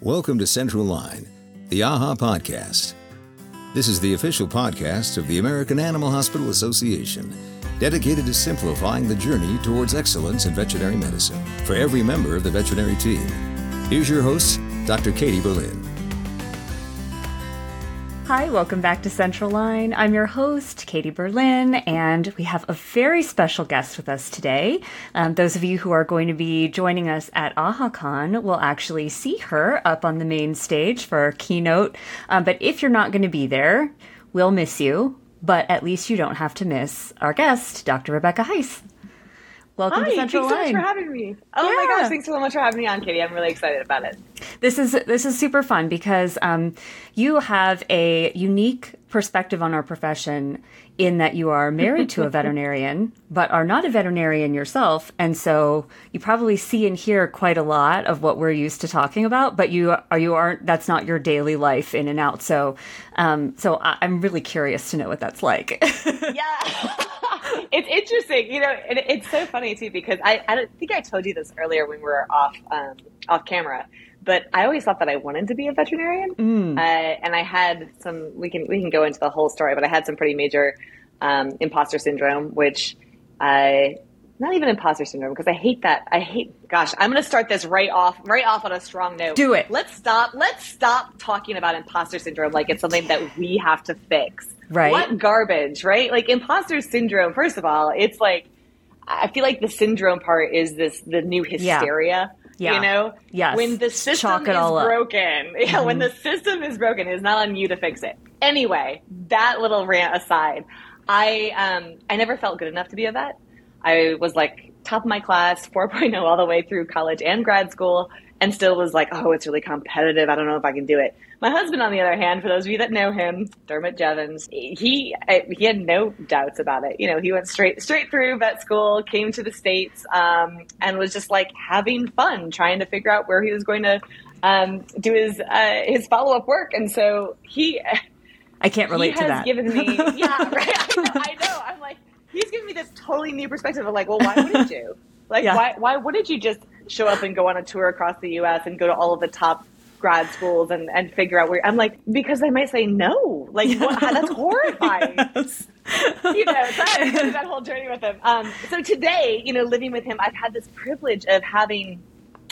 Welcome to Central Line, the AAHA podcast. This is the official podcast of the American Animal Hospital Association, dedicated to simplifying the journey towards excellence in veterinary medicine for every member of the veterinary team. Here's your host, Dr. Katie Berlin. Hi, welcome back to Central Line. I'm your host, Katie Berlin, and we have a very special guest with us today. Um, those of you who are going to be joining us at AAHA Con will actually see her up on the main stage for our keynote. Um, but if you're not going to be there, we'll miss you. But at least you don't have to miss our guest, Dr. Rebecca Heiss. Welcome Hi, to Central thanks so much for having me. Oh Yeah. my gosh, thanks so much for having me on, Katie. I'm really excited about it. This is this is super fun because um, you have a unique perspective on our profession in that you are married to a veterinarian, but are not a veterinarian yourself, and so you probably see and hear quite a lot of what we're used to talking about. But you are you aren't. That's not your daily life in and out. So, um, so I, I'm really curious to know what that's like. Yeah. it's interesting, you know, and it's so funny too because I, I don't think I told you this earlier when we were off um, off camera, but I always thought that I wanted to be a veterinarian, Mm. uh, and I had some. We can we can go into the whole story, but I had some pretty major um, imposter syndrome, which I not even imposter syndrome because I hate that. I hate. Gosh, I'm going to start this right off right off on a strong note. Do it. Let's stop. Let's stop talking about imposter syndrome like it's something that we have to fix. Right. What garbage, right? Like imposter syndrome. First of all, it's like I feel like the syndrome part is this the new hysteria. Yeah. You know, Yes. When the system is. Mm-hmm. broken, yeah, when the system is broken, it's not on you to fix it. Anyway, that little rant aside, I um I never felt good enough to be a vet. I was like top of my class, 4.0 all the way through college and grad school, and still was like, oh, it's really competitive. I don't know if I can do it. My husband, on the other hand, for those of you that know him, Dermot Jevons, he he had no doubts about it. You know, he went straight straight through vet school, came to the states, um, and was just like having fun, trying to figure out where he was going to um, do his uh, his follow up work. And so he I can't relate he to has that. given me yeah right I know, I know I'm like he's giving me this totally new perspective of like well why wouldn't you like Yeah. why why wouldn't you just show up and go on a tour across the U.S. and go to all of the top grad schools and and figure out where I'm like because they might say no like what, that's horrifying Yes. you know, so I had to go that whole journey with him. Um, so today, you know, living with him, I've had this privilege of having,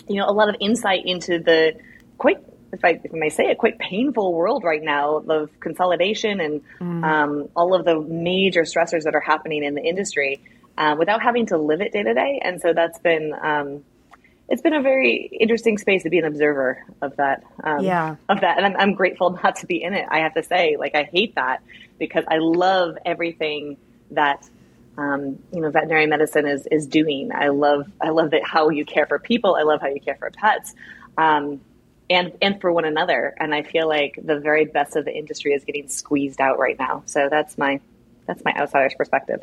you know, a lot of insight into the quite, if I, if I may say it, quite painful world right now of consolidation and um, all of the major stressors that are happening in the industry uh, without having to live it day to day. And so that's been. Um, it's been a very interesting space to be an observer of that. Um, Yeah. Of that, and I'm, I'm grateful not to be in it. I have to say, like, I hate that because I love everything that um, you know veterinary medicine is is doing. I love I love that how you care for people. I love how you care for pets. Um, and, and for one another, and I feel like the very best of the industry is getting squeezed out right now. So that's my that's my outsider's perspective.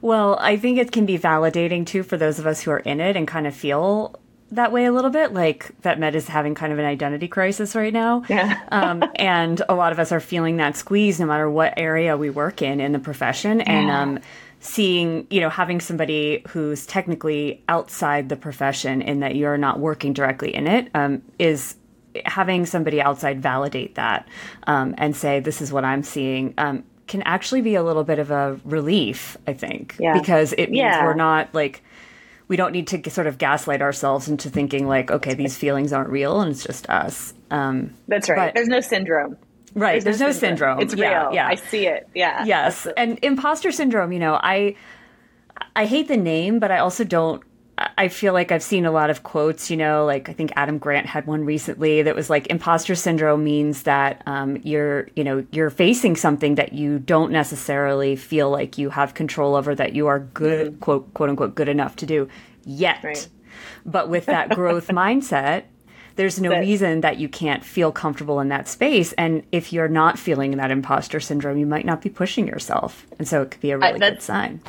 Well, I think it can be validating too for those of us who are in it and kind of feel that way a little bit. Like vet med is having kind of an identity crisis right now. Yeah. um, and a lot of us are feeling that squeeze no matter what area we work in in the profession. And um, seeing, you know, having somebody who's technically outside the profession in that you're not working directly in it um, is having somebody outside validate that um, and say, this is what I'm seeing. Um, can actually be a little bit of a relief, I think, Yeah. because it means Yeah. we're not like we don't need to sort of gaslight ourselves into thinking like, okay, these feelings aren't real and it's just us. Um, That's right. But- There's no syndrome. right? There's, no syndrome. It's Yeah, real. Yeah. I see it. Yeah. yes, and imposter syndrome. You know, I I hate the name, but I also don't. I- I feel like I've seen a lot of quotes, you know, like I think Adam Grant had one recently that was like imposter syndrome means that um, you're, you know, you're facing something that you don't necessarily feel like you have control over, that you are good, quote, quote unquote, good enough to do yet. Right. But with that growth mindset, there's no That- reason that you can't feel comfortable in that space. And if you're not feeling that imposter syndrome, you might not be pushing yourself. And so it could be a really good sign.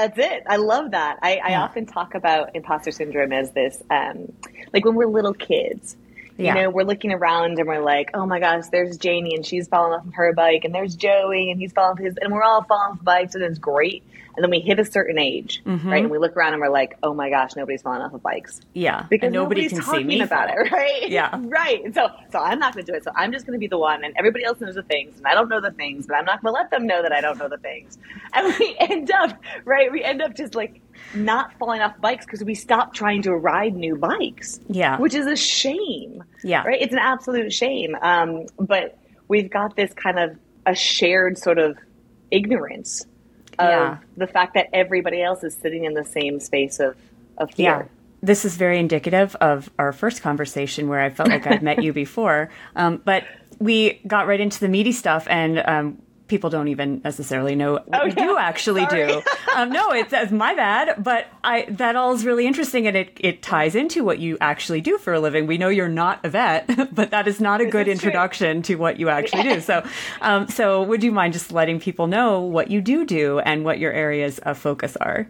That's it. I love that. I, I often talk about imposter syndrome as this, um, like when we're little kids, Yeah. You know, we're looking around and we're like, oh my gosh, there's Janie and she's falling off of her bike, and there's Joey and he's falling off his, and we're all falling off bikes, and it's great. And then we hit a certain age, Mm-hmm. right? And we look around and we're like, oh my gosh, nobody's falling off of bikes Yeah. because and nobody nobody's can see talking me about fall. it, right? Yeah. right. So, so I'm not going to do it. So I'm just going to be the one, and everybody else knows the things, and I don't know the things, but I'm not going to let them know that I don't know the things. And we end up, right? We end up just like not falling off bikes because we stopped trying to ride new bikes. Yeah. which is a shame. Yeah. right. It's an absolute shame. Um, but we've got this kind of a shared sort of ignorance Yeah. the fact that everybody else is sitting in the same space of of fear. Yeah. This is very indicative of our first conversation where I felt like I'd met you before. Um, but we got right into the meaty stuff, and um, people don't even necessarily know what Oh, we yeah. do actually Sorry. do. Um, no, it's, it's my bad, but I that all is really interesting, and it, it ties into what you actually do for a living. We know you're not a vet, but that is not a good is true. introduction to what you actually do. So, um, so would you mind just letting people know what you do do and what your areas of focus are?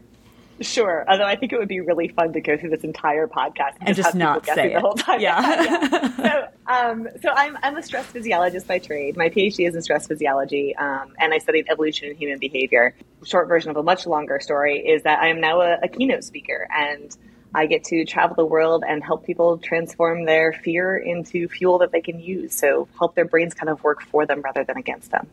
Sure. Although I think it would be really fun to go through this entire podcast and, And just have not say guessing the whole time. Yeah. so, um, so I'm I'm a stress physiologist by trade. My PhD is in stress physiology, um, and I studied evolution and human behavior. Short version of a much longer story is that I am now a, a keynote speaker, and I get to travel the world and help people transform their fear into fuel that they can use. So help their brains kind of work for them rather than against them.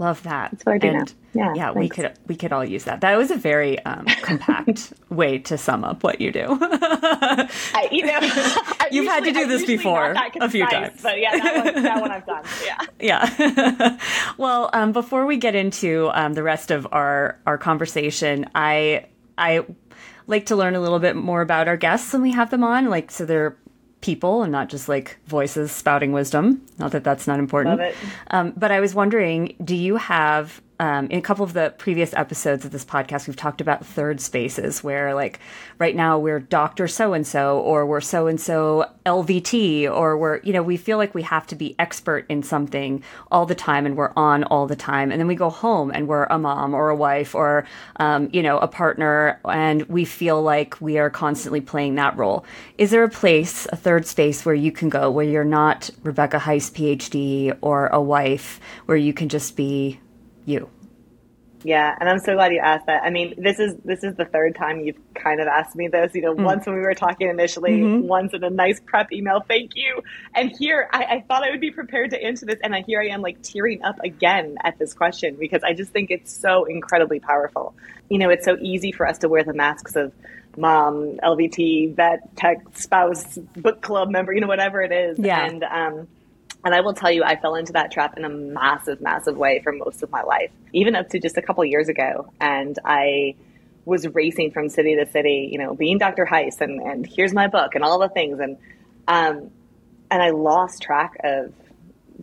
Love that. That's what I do and now. Yeah, yeah, we could we could all use that. That was a very um, compact way to sum up what you do. I, you know, I'm You've had to do I'm this before that a few times. but yeah, that one, that one I've done. Yeah. yeah. well, um, before we get into um, the rest of our our conversation, I I like to learn a little bit more about our guests when we have them on, like so they're people and not just like voices spouting wisdom. Not that that's not important. Um, but I was wondering, do you have um, in a couple of the previous episodes of this podcast, we've talked about third spaces where, like, right now we're Doctor So and So, or we're so and so LVT, or we're, you know, we feel like we have to be expert in something all the time and we're on all the time. And then we go home and we're a mom or a wife or, um, you know, a partner, and we feel like we are constantly playing that role. Is there a place, a third space where you can go where you're not Rebecca Heiss, PhD, or a wife, where you can just be you? Yeah, and I'm so glad you asked that. I mean, this is this is the third time you've kind of asked me this. You know, Mm. once when we were talking initially, Mm-hmm. once in a nice prep email, thank you. And here, I, I thought I would be prepared to answer this, and I, here I am, like tearing up again at this question because I just think it's so incredibly powerful. You know, it's so easy for us to wear the masks of mom, LVT, vet, tech, spouse, book club member, you know, whatever it is. Yeah. And um, and I will tell you, I fell into that trap in a massive, massive way for most of my life, even up to just a couple years ago. And I was racing from city to city, you know, being Dr. Heiss and, and here's my book and all the things. And, um, and I lost track of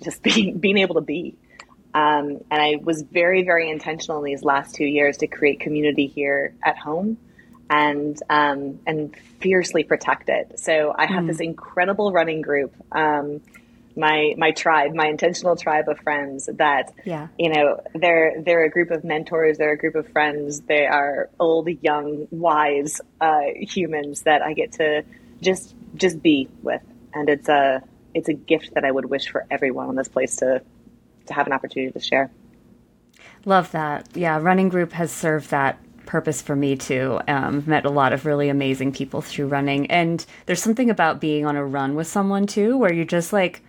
just being, being able to be. Um, and I was very, very intentional in these last two years to create community here at home and um, and fiercely protect it. So I have this incredible running group, um, my my tribe, my intentional tribe of friends. That Yeah. you know they're they're a group of mentors, they're a group of friends. They are old, young, wise uh, humans that I get to just just be with, and it's a it's a gift that I would wish for everyone in this place to to have an opportunity to share. Love that. Yeah, running group has served that purpose for me too. Um, met a lot of really amazing people through running, and there's something about being on a run with someone too, where you just like.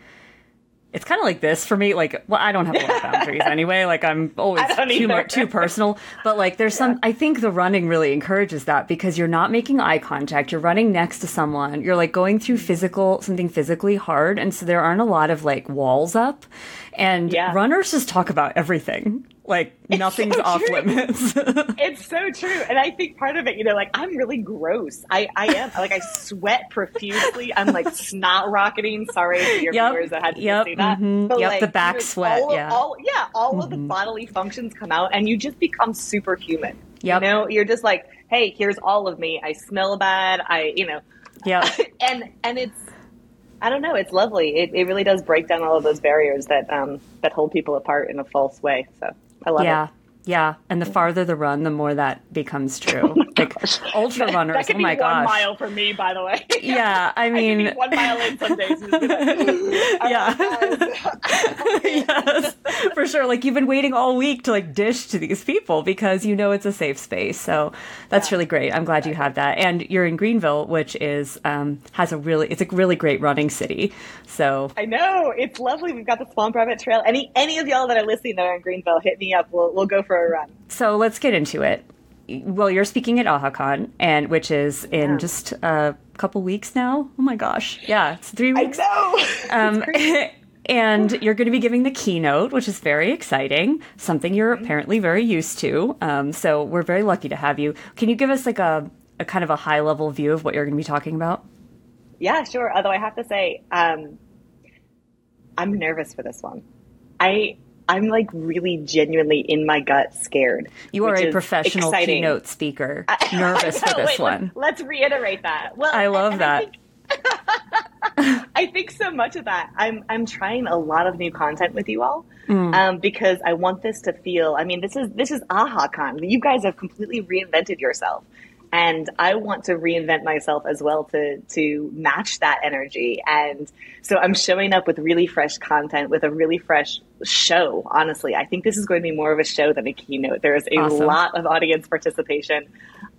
It's kind of like this for me. Like, well, I don't have a lot of boundaries anyway. Like, I'm always too much, too personal. But like, there's some. I think the running really encourages that because you're not making eye contact. You're running next to someone. You're like going through physical something physically hard, and so there aren't a lot of like walls up. And Yeah. runners just talk about everything. Like nothing's so off true. limits. It's so true. And I think part of it, you know, like I'm really gross. I, I am like I sweat profusely. I'm like snot rocketing. Sorry for your Yep. viewers that had to Yep. see that. Mhm. Yep, the back you know, sweat, All yeah. Mm-hmm. all yeah, all of the bodily functions come out and you just become superhuman. Yep. You know, you're just like, hey, here's all of me. I smell bad. I you know yeah. and and it's I don't know, it's lovely. It, it really does break down all of those barriers that um that hold people apart in a false way. So I love Yeah. it. Yeah, and the farther the run, the more that becomes true. Oh like ultra that runners, could oh be my one mile for me, by the way. Yeah, I I mean, be one mile in some days. and just be like, Yeah. yes, for sure. Like you've been waiting all week to like dish to these people because you know it's a safe space. So that's really great. I'm glad you have that. And you're in Greenville, which is um, has a really it's a really great running city. So I know it's lovely. We've got the Swamp Rabbit Trail. Any any of y'all that are listening that are in Greenville, hit me up. We'll we'll go for a run. so let's get into it. Well, you're speaking at AAHA Con, and which is in Yeah. just a couple weeks now. Oh my gosh, yeah, it's three I weeks. know. Um, and you're going to be giving the keynote, which is very exciting, something you're apparently very used to. Um, so we're very lucky to have you. Can you give us like a, a kind of a high level view of what you're going to be talking about? Yeah, sure. Although I have to say, um, I'm nervous for this one. I I'm like really genuinely in my gut scared. You are a professional exciting. keynote speaker. Nervous I for this wait, one. Let's, reiterate that. Well, I love and that. think, I think so much of that. I'm I'm trying a lot of new content with you all Mm. um, because I want this to feel. I mean, this is this is AAHA Con. You guys have completely reinvented yourself, and I want to reinvent myself as well to to match that energy. And so I'm showing up with really fresh content with a really fresh show. Honestly, I think this is going to be more of a show than a keynote. There is a Awesome. lot of audience participation.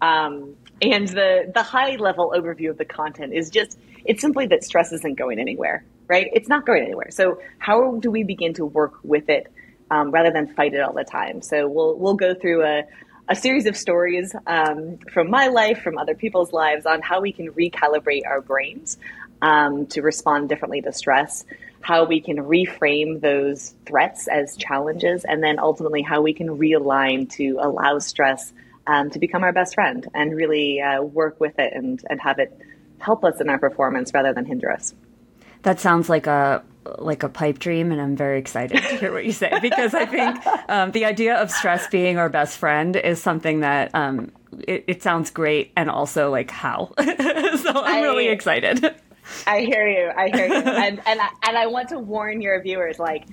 Um, and the the high level overview of the content is just it's simply that stress isn't going anywhere, right? It's not going anywhere. So how do we begin to work with it um, rather than fight it all the time? So we'll we'll go through a a series of stories um, from my life, from other people's lives, on how we can recalibrate our brains um, to respond differently to stress, how we can reframe those threats as challenges, and then ultimately how we can realign to allow stress um, to become our best friend and really uh, work with it and, and have it help us in our performance rather than hinder us. That sounds like a like a pipe dream, and I'm very excited to hear what you say because I think um, the idea of stress being our best friend is something that um, it, it sounds great, and also like how. so I'm really excited. I hear you. I hear you. and and I, and I want to warn your viewers, like,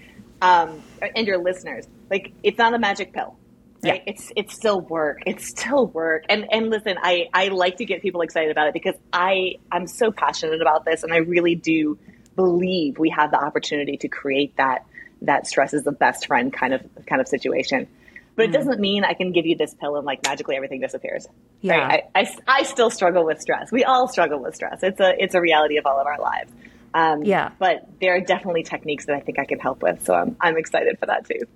um, and your listeners, like, it's not a magic pill. Right? Yeah. It's it's still work. It's still work. And and listen, I I like to get people excited about it because I I'm so passionate about this, and I really do believe we have the opportunity to create that that stress is the best friend kind of kind of situation. But it doesn't mean I can give you this pill and like magically everything disappears. Yeah. Right? I, I, I still struggle with stress. We all struggle with stress. It's a it's a reality of all of our lives. Um, Yeah. But there are definitely techniques that I think I can help with. So I'm I'm excited for that too.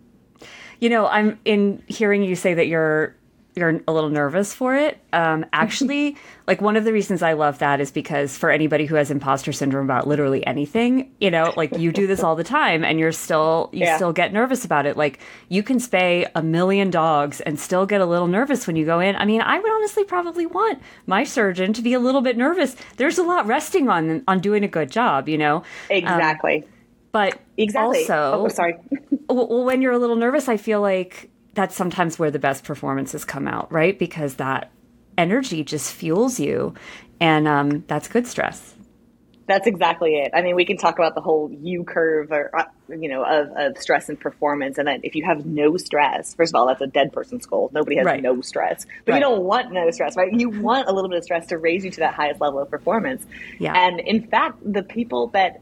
You know, I'm in hearing you say that you're you're a little nervous for it. Um, actually, like one of the reasons I love that is because for anybody who has imposter syndrome about literally anything, you know, like you do this all the time and you're still you Yeah. still get nervous about it. Like you can spay a million dogs and still get a little nervous when you go in. I mean, I would honestly probably want my surgeon to be a little bit nervous. There's a lot resting on on doing a good job, you know. Exactly. But exactly. also, oh, sorry. well, when you're a little nervous, I feel like that's sometimes where the best performances come out, right? Because that energy just fuels you, and um, that's good stress. That's exactly it. I mean, we can talk about the whole U curve, or uh, you know, of, of stress and performance. And then if you have no stress, first of all, that's a dead person's goal. Nobody has Right. no stress, but Right. you don't want no stress, right? You want a little bit of stress to raise you to that highest level of performance. Yeah. And in fact, the people that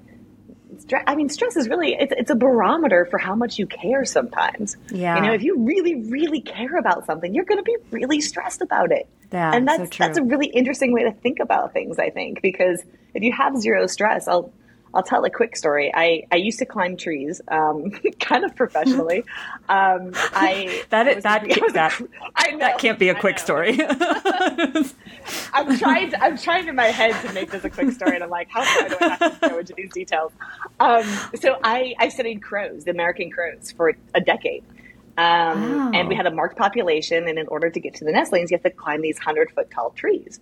stress, I mean, stress is really it's it's a barometer for how much you care. Sometimes, Yeah. You know, if you really, really care about something, you're going to be really stressed about it. Yeah, and so that's true. that's a really interesting way to think about things. I think because if you have zero stress, I'll I'll tell a quick story. I, I used to climb trees, um, kind of professionally. Um, I That was- that I can't- was that- I know, That can't be a quick story. I'm trying. To, I'm trying in my head to make this a quick story, and I'm like, how far do I have to go into these details? Um, so I I studied crows, the American crows, for a decade. Um, Wow. And we had a marked population, and in order to get to the nestlings, you have to climb these hundred foot tall trees.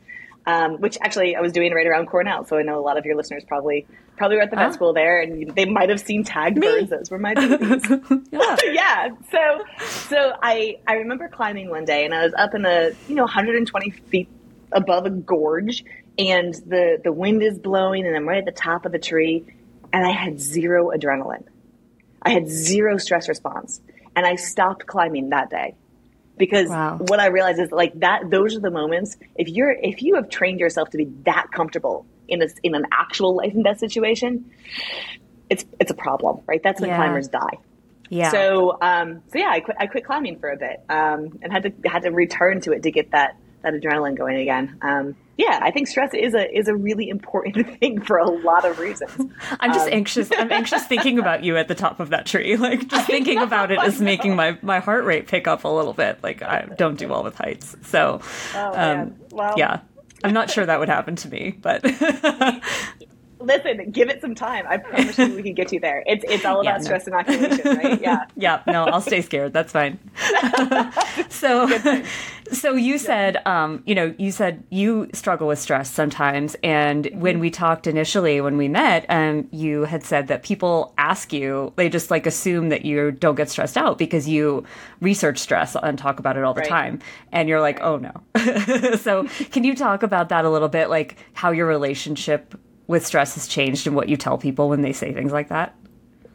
Um, which actually I was doing right around Cornell, so I know a lot of your listeners probably probably were at the vet Ah. school there, and they might have seen tagged birds. Those were my babies. yeah. yeah. So, so I I remember climbing one day, and I was up in a you know 120 feet above a gorge, and the the wind is blowing, and I'm right at the top of the tree, and I had zero adrenaline. I had zero stress response, and I stopped climbing that day. Because Wow. what I realize is like that those are the moments if you're if you have trained yourself to be that comfortable in a in an actual life and death situation, it's it's a problem, right? That's when Yeah. climbers die. Yeah. So um, so yeah, I quit I quit climbing for a bit um, and had to had to return to it to get that that adrenaline going again. Um, yeah, I think stress is a is a really important thing for a lot of reasons. I'm just Um, anxious. I'm anxious thinking about you at the top of that tree. Like just thinking about it is making my my heart rate pick up a little bit. Like I don't do well with heights, so Oh, man. Well- yeah, I'm not sure that would happen to me. But Listen, give it some time. I promise you, we can get you there. It's it's all Yeah, about no. stress inoculation, right? Yeah. yeah, no, I'll stay scared. That's fine. so, so you said, um, you know, you said you struggle with stress sometimes, and when we talked initially, when we met, um, you had said that people ask you, they just like assume that you don't get stressed out because you research stress and talk about it all the Right. time, and you're like, oh no. so, can you talk about that a little bit, like how your relationship with stress has changed and what you tell people when they say things like that?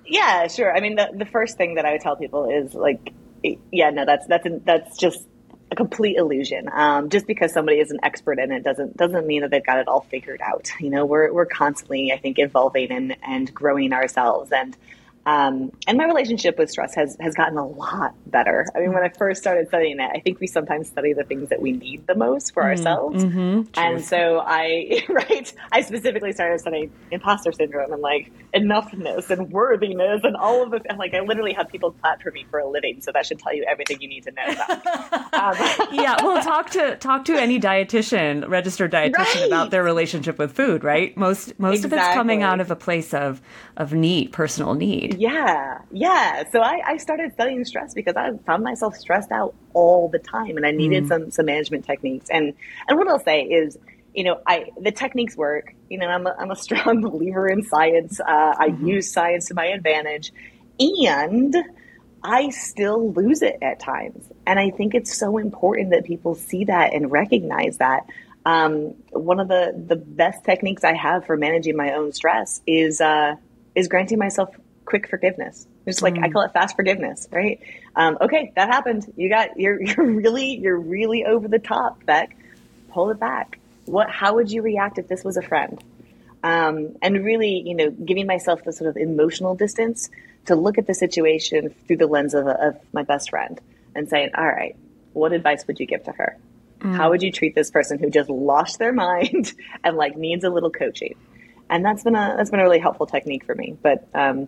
Yeah, sure. I mean, the, the first thing that I would tell people is like, yeah, no, that's that's that's just a complete illusion. Um, just because somebody is an expert in it doesn't doesn't mean that they've got it all figured out. You know, we're we're constantly, I think, evolving and and growing ourselves and. Um, and my relationship with stress has, has gotten a lot better. I mean, when I first started studying it, I think we sometimes study the things that we need the most for ourselves. And so I, right, I specifically started studying imposter syndrome and like enoughness and worthiness and all of the, like I literally have people clap for me for a living. So that should tell you everything you need to know about. um, yeah, well, talk to talk to any dietitian, registered dietitian Right. about their relationship with food. Right, most most of it's coming out of a place of of need, personal need. Yeah, yeah. So I, I started studying stress because I found myself stressed out all the time, and I needed some some management techniques. And and what I'll say is, you know, I the techniques work. You know, I'm a, I'm a strong believer in science. Uh, I use science to my advantage, and I still lose it at times. And I think it's so important that people see that and recognize that. Um, one of the, the best techniques I have for managing my own stress is uh, is granting myself quick forgiveness. Just like I call it fast forgiveness, right? Um, okay, that happened. You got you're you're really you're really over the top, Beck. Pull it back. What? How would you react if this was a friend? um, and really, you know, giving myself the sort of emotional distance to look at the situation through the lens of, of my best friend and saying, all right, what advice would you give to her? How would you treat this person who just lost their mind and like needs a little coaching? And that's been a that's been a really helpful technique for me. But um,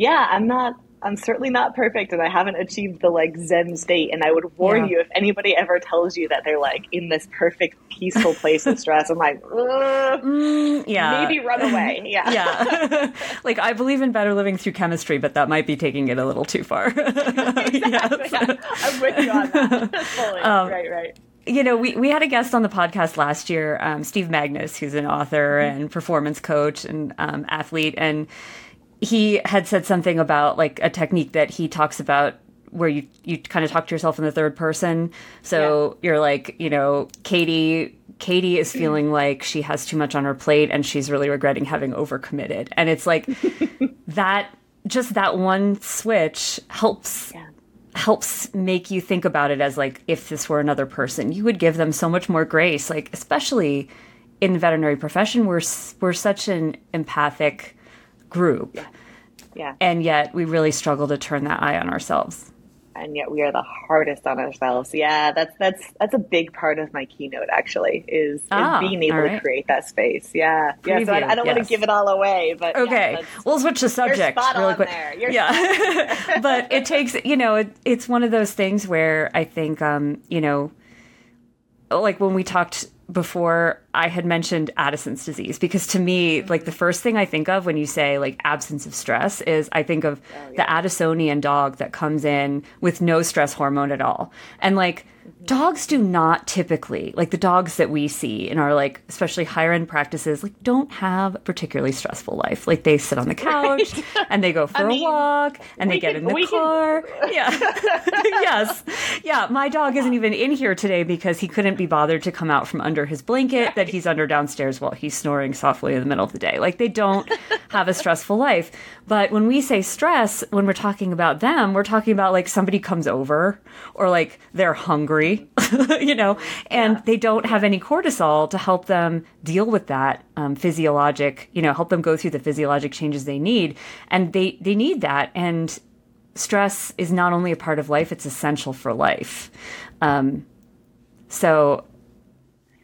yeah, I'm not. I'm certainly not perfect, and I haven't achieved the like Zen state. And I would warn Yeah. you if anybody ever tells you that they're like in this perfect, peaceful place of stress. I'm like, "Ugh, Yeah, maybe run away. Yeah. yeah, like I believe in better living through chemistry, but that might be taking it a little too far. Yes. Yeah, I'm with you on that. Fully. Um, right, right. you know, we, we had a guest on the podcast last year, um, Steve Magness, who's an author and performance coach and um, athlete. And he had said something about like a technique that he talks about where you, you kind of talk to yourself in the third person. So you're like, you know, Katie, Katie is mm-hmm. feeling like she has too much on her plate and she's really regretting having overcommitted. And it's like that, just that one switch helps Yeah. helps make you think about it as like if this were another person you would give them so much more grace like especially in the veterinary profession we're we're such an empathic group. Yeah. and yet we really struggle to turn that eye on ourselves. And yet we are the hardest on ourselves. Yeah, that's that's that's a big part of my keynote actually is, is Ah, being able all to create that space. Yeah, yeah. So I, I don't want to give it all away, but okay that's- we'll switch the subject really quick. yeah. but it takes you know it, it's one of those things where i think um you know like when we talked before i had mentioned addison's disease because to me like the first thing i think of when you say like absence of stress is i think of oh, the addisonian dog that comes in with no stress hormone at all. And like dogs do not typically like the dogs that we see in our like especially higher end practices like don't have a particularly stressful life. Like they sit on the couch and they go for mean, a walk and they get can- in the we can- car. Yeah. Yes. Yeah my dog isn't even in here today because he couldn't be bothered to come out from under his blanket that he's under downstairs while he's snoring softly in the middle of the day. Like they don't have a stressful life. But when we say stress, when we're talking about them, we're talking about like somebody comes over or like they're hungry, you know, and yeah. they don't have any cortisol to help them deal with that um, physiologic, you know, help them go through the physiologic changes they need. And they, they need that. And stress is not only a part of life, it's essential for life. Um, so,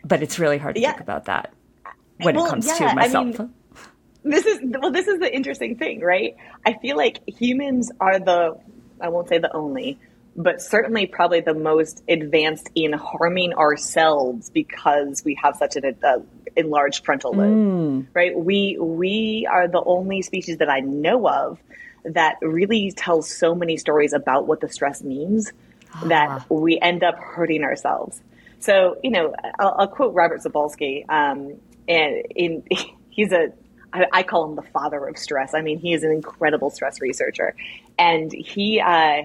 but it's really hard to yeah. think about that when well, it comes yeah, to myself. I mean, this is well, this is the interesting thing, right? I feel like humans are the I won't say the only, but certainly probably the most advanced in harming ourselves because we have such an uh, enlarged frontal lobe, mm. right? We we are the only species that I know of that really tells so many stories about what the stress means ah. that we end up hurting ourselves. So, you know, I'll, I'll quote Robert Sapolsky, um, and in he's a I, I, call him the father of stress. I mean, he is an incredible stress researcher, and he uh,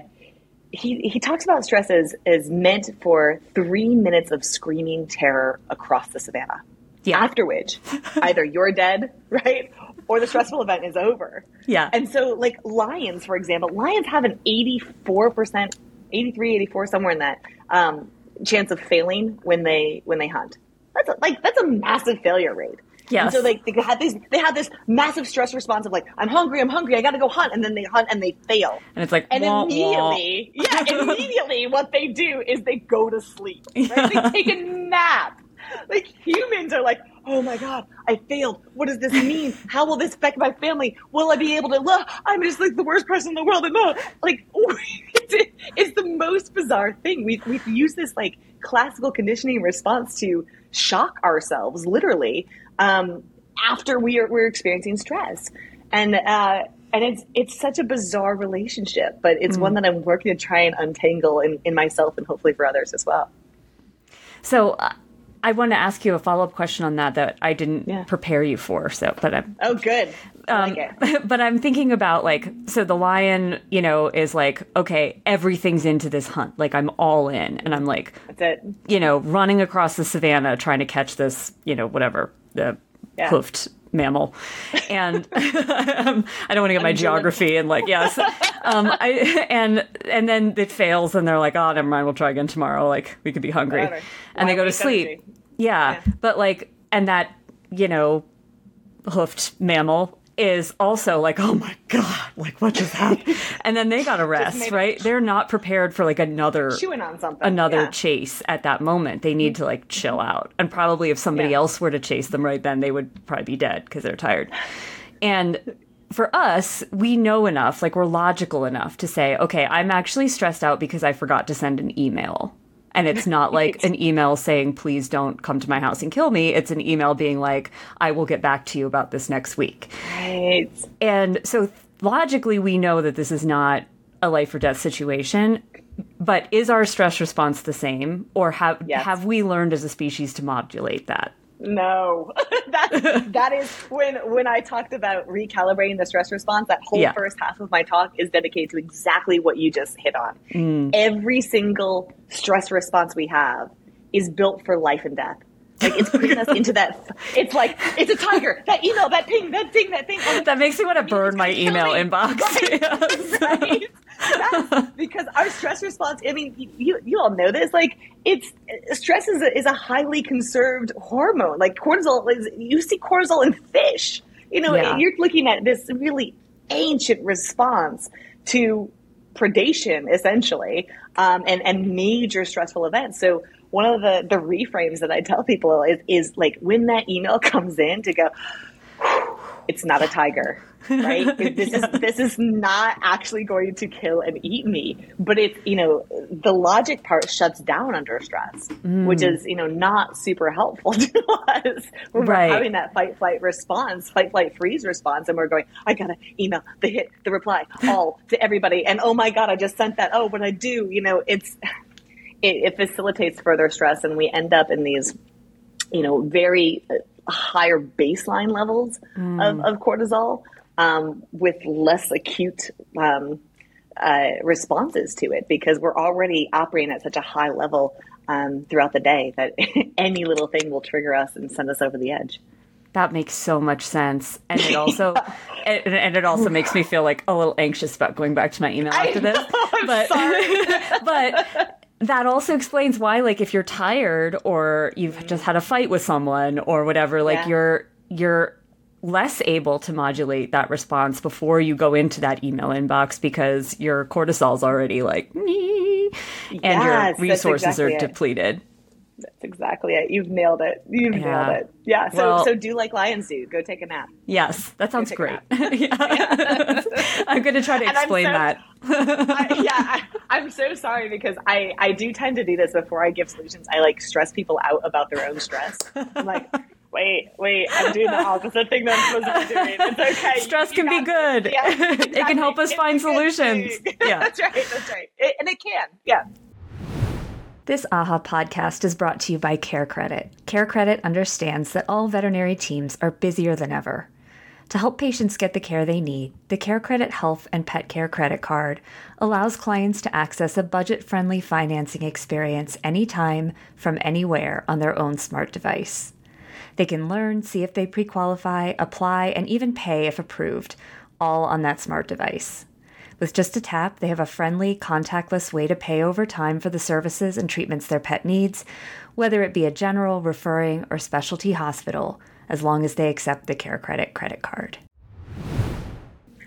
he he talks about stress as as meant for three minutes of screaming terror across the savannah. Yeah. After which, either you're dead, right, or the stressful event is over. Yeah. And so, like lions, for example, lions have an 84%, 83, 84, somewhere in that um, chance of failing when they when they hunt. That's a, like that's a massive failure rate. Yeah. So like they had this they had this massive stress response of like I'm hungry, I'm hungry, I got to go hunt, and then they hunt and they fail. And it's like and wah, immediately, wah. yeah, immediately what they do is they go to sleep. Right? Yeah. They take a nap. Like humans are like, oh my god, I failed. What does this mean? How will this affect my family? Will I be able to? Look, I'm just like the worst person in the world. And no, like it's, it's the most bizarre thing. We've we've used this like classical conditioning response to shock ourselves, literally, um, after we are we're experiencing stress, and uh, and it's it's such a bizarre relationship, but it's mm. one that I'm working to try and untangle in, in myself and hopefully for others as well. So. Uh, I want to ask you a follow up question on that that I didn't yeah. prepare you for. So, but I'm oh good. Um, like but I'm thinking about like so the lion, you know, is like okay, everything's into this hunt. Like I'm all in, and I'm like. You know, running across the savannah trying to catch this, you know, whatever the yeah. hoofed mammal. And um, i don't want to get my geography and like yes. Um, I, and and then it fails and they're like oh never mind we'll try again tomorrow. Like we could be hungry. And they go to sleep. yeah, yeah. But like and that you know hoofed mammal is also like, oh my god, like what just happened? and then they got a rest, right? They're not prepared for like another chewing on something, another yeah. chase at that moment. They need to like chill mm-hmm. out, and probably if somebody yeah. else were to chase them right then, they would probably be dead because they're tired. And for us, we know enough, like we're logical enough to say, okay, I'm actually stressed out because I forgot to send an email and it's not like an email saying, please don't come to my house and kill me. It's an email being like, I will get back to you about this next week. Right. And so logically, we know that this is not a life or death situation. But is our stress response the same? Or have, yes. have we learned as a species to modulate that? No, that that is when when I talked about recalibrating the stress response. That whole yeah. first half of my talk is dedicated to exactly what you just hit on. Mm. Every single stress response we have is built for life and death. Like it's putting us into that. It's like it's a tiger. That email, that ping, that thing, that thing. Oh, that makes me want to burn my email inbox. Right? Yes. right? Because our stress response. I mean, you you all know this. Like, it's stress is a, is a highly conserved hormone. Like cortisol is. You see cortisol in fish. You know, yeah. you're looking at this really ancient response to predation, essentially, um, and and major stressful events. So one of the the reframes that I tell people is is like when that email comes in to go it's not a tiger, right? this yeah. is this is not actually going to kill and eat me. But it's you know the logic part shuts down under stress, mm. which is you know not super helpful to us when right. we're having that fight flight response, fight flight freeze response, and we're going, I gotta email the hit, the reply, all to everybody, and oh my god, I just sent that. Oh, what I do, you know, it's it, it facilitates further stress, and we end up in these you know very higher baseline levels mm. of, of, cortisol um, with less acute um, uh, responses to it because we're already operating at such a high level um, throughout the day that any little thing will trigger us and send us over the edge. That makes so much sense, and it also and, and, it also makes me feel like a little anxious about going back to my email after this. I'm but but that also explains why, like, if you're tired or you've mm-hmm. just had a fight with someone or whatever, like yeah. you're you're less able to modulate that response before you go into that email inbox because your cortisol's already like me and yes, your resources exactly are depleted. That's exactly it. You've nailed it. You've yeah. nailed it. Yeah. So well, so do like lions do. Go take a nap. Yes, that sounds great. I'm going to try to explain so, that. I, yeah, I, am so sorry because I I do tend to do this before I give solutions. I like stress people out about their own stress. I'm like wait, wait, I'm doing the opposite thing that I'm supposed to be doing. It's okay. Stress you, you can be good. Yeah, exactly. it can help us it's find solutions. Yeah, that's right. That's right. It, and it can. Yeah. This AAHA podcast is brought to you by CareCredit. Care Credit understands that all veterinary teams are busier than ever. To help patients get the care they need, the CareCredit Health and Pet Care Credit Card allows clients to access a budget friendly financing experience anytime, from anywhere on their own smart device. They can learn, see if they pre qualify, apply, and even pay if approved, all on that smart device. With just a tap, they have a friendly, contactless way to pay over time for the services and treatments their pet needs, whether it be a general, referring, or specialty hospital, as long as they accept the CareCredit credit card.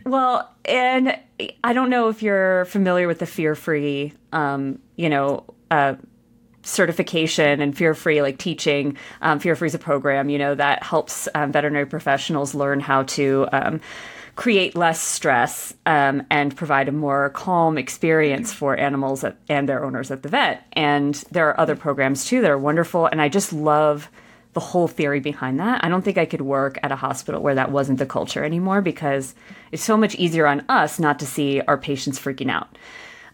Well, and I don't know if you're familiar with the fear free, um, you know, uh, certification and fear free like teaching um, fear free is a program you know that helps um, veterinary professionals learn how to um, create less stress um, and provide a more calm experience for animals at, and their owners at the vet. And there are other programs too that are wonderful and i just love the whole theory behind that. I don't think i could work at a hospital where that wasn't the culture anymore because it's so much easier on us not to see our patients freaking out.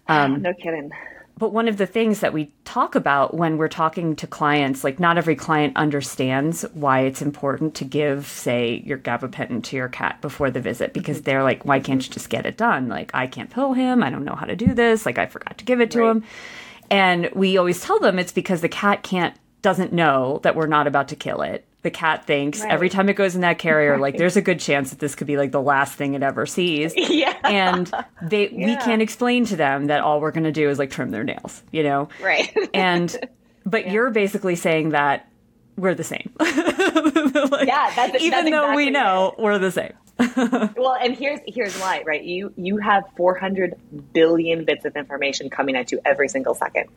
Um, no kidding but one of the things that we talk about when we're talking to clients, like not every client understands why it's important to give, say, your gabapentin to your cat before the visit because mm-hmm. they're like, why can't you just get it done? Like, I can't pill him. I don't know how to do this. Like, I forgot to give it to right. him. And we always tell them it's because the cat can't, doesn't know that we're not about to kill it the cat thinks right. every time it goes in that carrier right. like there's a good chance that this could be like the last thing it ever sees yeah and they yeah. we can't explain to them that all we're going to do is like trim their nails you know right and but yeah. you're basically saying that we're the same like, yeah that's, even that's though exactly we know it. we're the same well and here's here's why right you you have 400 billion bits of information coming at you every single second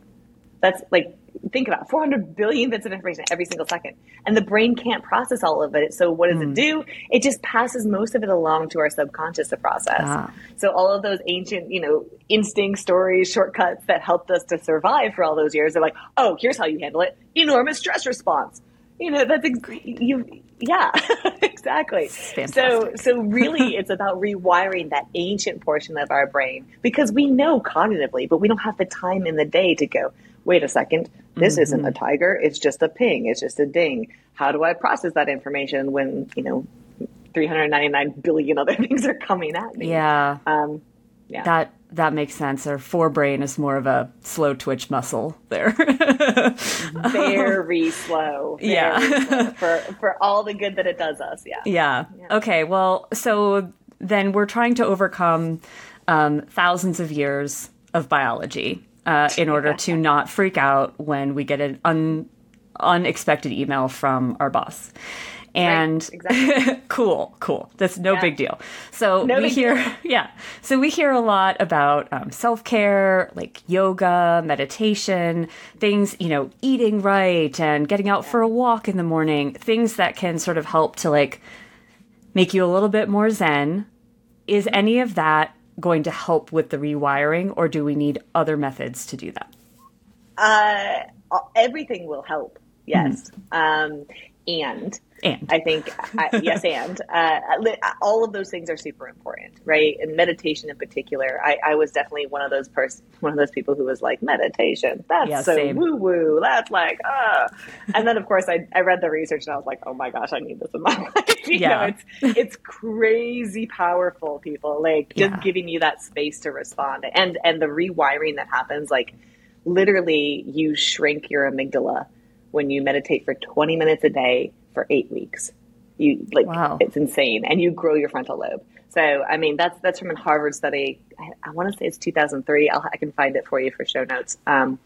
that's like think about 400 billion bits of information every single second. And the brain can't process all of it. So what does mm. it do? It just passes most of it along to our subconscious to process. Ah. So all of those ancient, you know, instinct stories, shortcuts that helped us to survive for all those years, they're like, oh, here's how you handle it. Enormous stress response. You know, that's ex- you yeah, exactly. So so really it's about rewiring that ancient portion of our brain because we know cognitively, but we don't have the time in the day to go, wait a second, this mm-hmm. isn't a tiger, it's just a ping, it's just a ding. How do I process that information when, you know, 399 billion other things are coming at me? Yeah. Um, yeah. That that makes sense. Our forebrain is more of a slow twitch muscle there. very slow. Very yeah. slow for for all the good that it does us. Yeah. yeah. Yeah. Okay. Well, so then we're trying to overcome um, thousands of years of biology uh, in order to not freak out when we get an un- unexpected email from our boss. And right, exactly. cool, cool. That's no yeah. big deal. So no we hear, deal. yeah. So we hear a lot about um, self care, like yoga, meditation, things, you know, eating right and getting out yeah. for a walk in the morning, things that can sort of help to like make you a little bit more zen. Is any of that going to help with the rewiring, or do we need other methods to do that? Uh, everything will help. Yes. Mm-hmm. Um, and and I think uh, yes, and uh, all of those things are super important, right? And meditation in particular, I, I was definitely one of those person, one of those people who was like meditation. That's yeah, so woo woo. That's like ah. And then of course I, I read the research and I was like, oh my gosh, I need this in my life. you yeah. know, it's it's crazy powerful. People like just yeah. giving you that space to respond and and the rewiring that happens like literally you shrink your amygdala when you meditate for 20 minutes a day for eight weeks. You like wow. it's insane, and you grow your frontal lobe. So I mean that's that's from a Harvard study. I, I want to say it's 2003. I'll, i can find it for you for show notes. Um,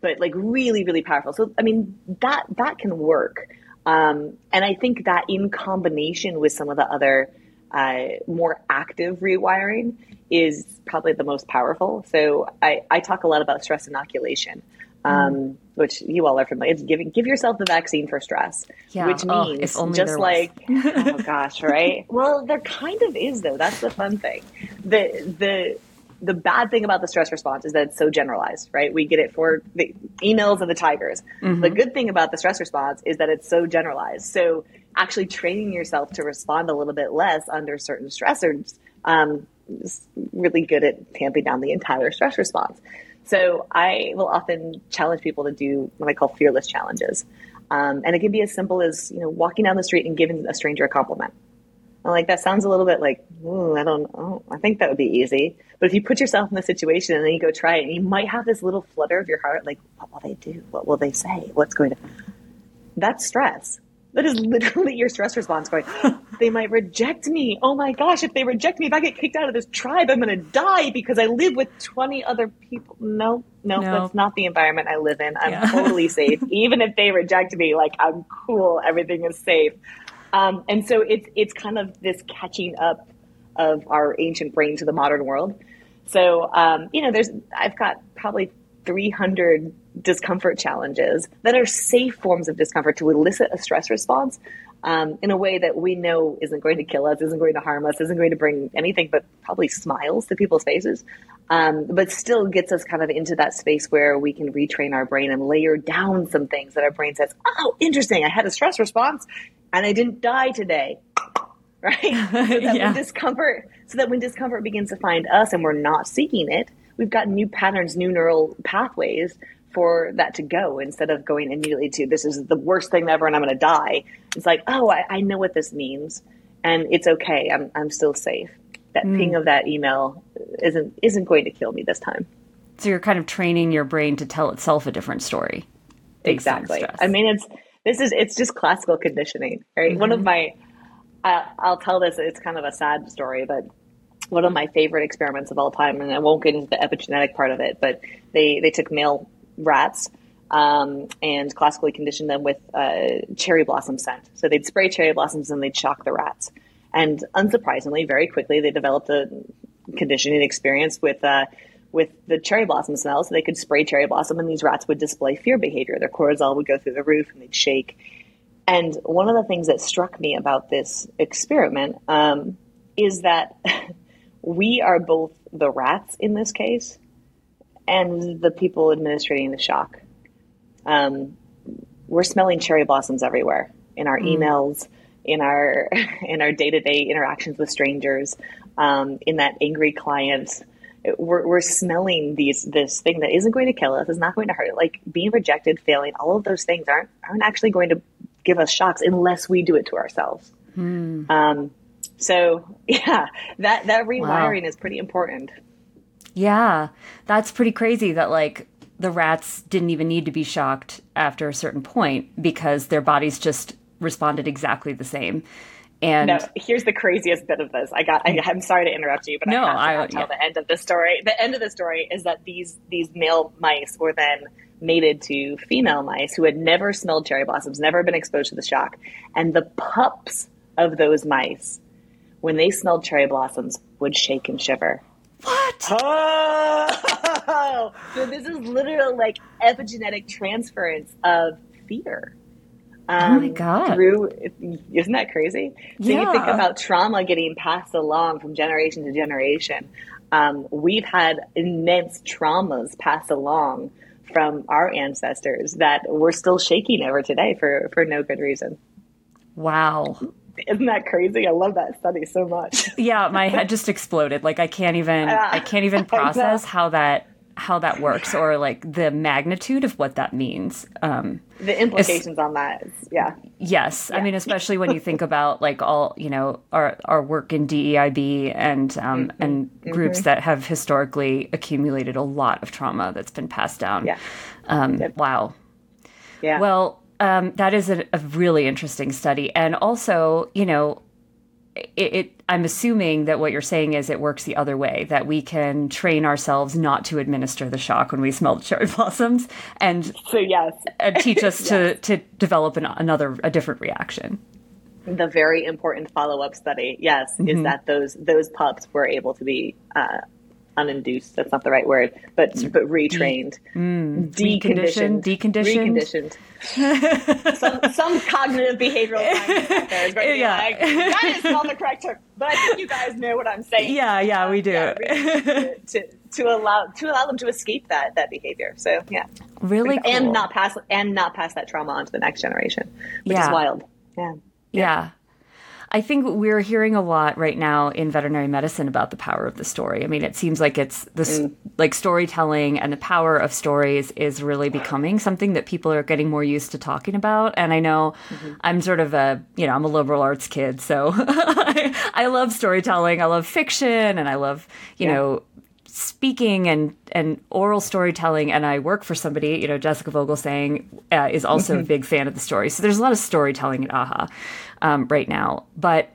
but like really really powerful. So I mean that that can work, um, and I think that in combination with some of the other uh, more active rewiring is probably the most powerful. So I, I talk a lot about stress inoculation um, mm. which you all are familiar. It's giving give yourself the vaccine for stress, yeah. which oh, means oh, just like oh gosh, right? well, there kind of is though. That's the fun thing. The the the bad thing about the stress response is that it's so generalized, right? We get it for the emails of the tigers. Mm-hmm. The good thing about the stress response is that it's so generalized. So actually training yourself to respond a little bit less under certain stressors um, is really good at tamping down the entire stress response. So I will often challenge people to do what I call fearless challenges. Um, and it can be as simple as, you know, walking down the street and giving a stranger a compliment. I'm like, that sounds a little bit like, I don't know. I think that would be easy. But if you put yourself in the situation and then you go try it, and you might have this little flutter of your heart, like, what will they do? What will they say? What's going to, that's stress. That is literally your stress response going, they might reject me. Oh my gosh, if they reject me, if I get kicked out of this tribe, I'm going to die because I live with 20 other people. No, no, no. that's not the environment I live in. I'm yeah. totally safe. Even if they reject me, like I'm cool, everything is safe. Um, and so it's, it's kind of this catching up of our ancient brain to the modern world. So, um, you know, there's, I've got probably 300 discomfort challenges that are safe forms of discomfort to elicit a stress response um, in a way that we know isn't going to kill us, isn't going to harm us, isn't going to bring anything but probably smiles to people's faces, um, but still gets us kind of into that space where we can retrain our brain and layer down some things that our brain says, oh, interesting, I had a stress response and I didn't die today. Right? So that yeah. discomfort, so that when discomfort begins to find us and we're not seeking it, we've got new patterns, new neural pathways for that to go instead of going immediately to this is the worst thing ever and I'm going to die. It's like, oh, I, I, know what this means and it's okay. I'm, I'm still safe. That mm. ping of that email isn't isn't going to kill me this time. So you're kind of training your brain to tell itself a different story. Exactly. I mean, it's this is it's just classical conditioning, right? Mm-hmm. One of mm-hmm. my uh, I'll tell this. It's kind of a sad story, but one of my favorite experiments of all time, and I won't get into the epigenetic part of it, but they they took male rats um, and classically conditioned them with uh, cherry blossom scent. So they'd spray cherry blossoms and they'd shock the rats. And unsurprisingly, very quickly, they developed a conditioning experience with uh, with the cherry blossom smell. So they could spray cherry blossom, and these rats would display fear behavior. Their cortisol would go through the roof, and they'd shake. And one of the things that struck me about this experiment um, is that we are both the rats in this case and the people administering the shock. Um, we're smelling cherry blossoms everywhere in our mm. emails, in our in our day to day interactions with strangers, um, in that angry client. We're, we're smelling these this thing that isn't going to kill us, is not going to hurt. Like being rejected, failing, all of those things aren't aren't actually going to give us shocks unless we do it to ourselves. Mm. Um, so yeah, that that rewiring wow. is pretty important. Yeah, that's pretty crazy that like the rats didn't even need to be shocked after a certain point because their bodies just responded exactly the same. And no, here's the craziest bit of this. I got. I, am sorry to interrupt you, but no, I have to I, tell yeah. the end of the story. The end of the story is that these these male mice were then mated to female mice who had never smelled cherry blossoms, never been exposed to the shock, and the pups of those mice, when they smelled cherry blossoms, would shake and shiver what? Oh, so this is literally like epigenetic transference of fear. Um, oh my god! Through isn't that crazy? So yeah. you think about trauma getting passed along from generation to generation. Um, we've had immense traumas passed along from our ancestors that we're still shaking over today for for no good reason. Wow. Isn't that crazy? I love that study so much. yeah, my head just exploded. Like I can't even I can't even process how that how that works or like the magnitude of what that means. Um, the implications on that, is, yeah. Yes, yeah. I mean, especially when you think about like all you know our our work in DEIB and um, mm-hmm. and mm-hmm. groups that have historically accumulated a lot of trauma that's been passed down. Yeah. Um, wow. Yeah. Well, um, that is a, a really interesting study, and also, you know, it, it, i'm assuming that what you're saying is it works the other way that we can train ourselves not to administer the shock when we smell cherry blossoms and so yes and teach us yes. to to develop an, another a different reaction the very important follow-up study yes mm-hmm. is that those those pups were able to be uh, uninduced. That's not the right word, but but retrained, mm. deconditioned, deconditioned, reconditioned. some some cognitive behavioral science out there is yeah. like that is not the correct term, but I think you guys know what I'm saying. Yeah, yeah, we do. Yeah, to, to, to allow to allow them to escape that that behavior. So yeah, really, cool. and not pass and not pass that trauma on to the next generation, which yeah. is wild. Yeah. yeah. I think we're hearing a lot right now in veterinary medicine about the power of the story. I mean, it seems like it's this mm. like storytelling and the power of stories is really becoming something that people are getting more used to talking about. And I know mm-hmm. I'm sort of a, you know, I'm a liberal arts kid, so I, I, love storytelling. I love fiction and I love, you yeah. know, speaking and and oral storytelling and I work for somebody, you know, Jessica Vogelsang uh, is also mm-hmm. a big fan of the story. So there's a lot of storytelling at AAHA um, right now. But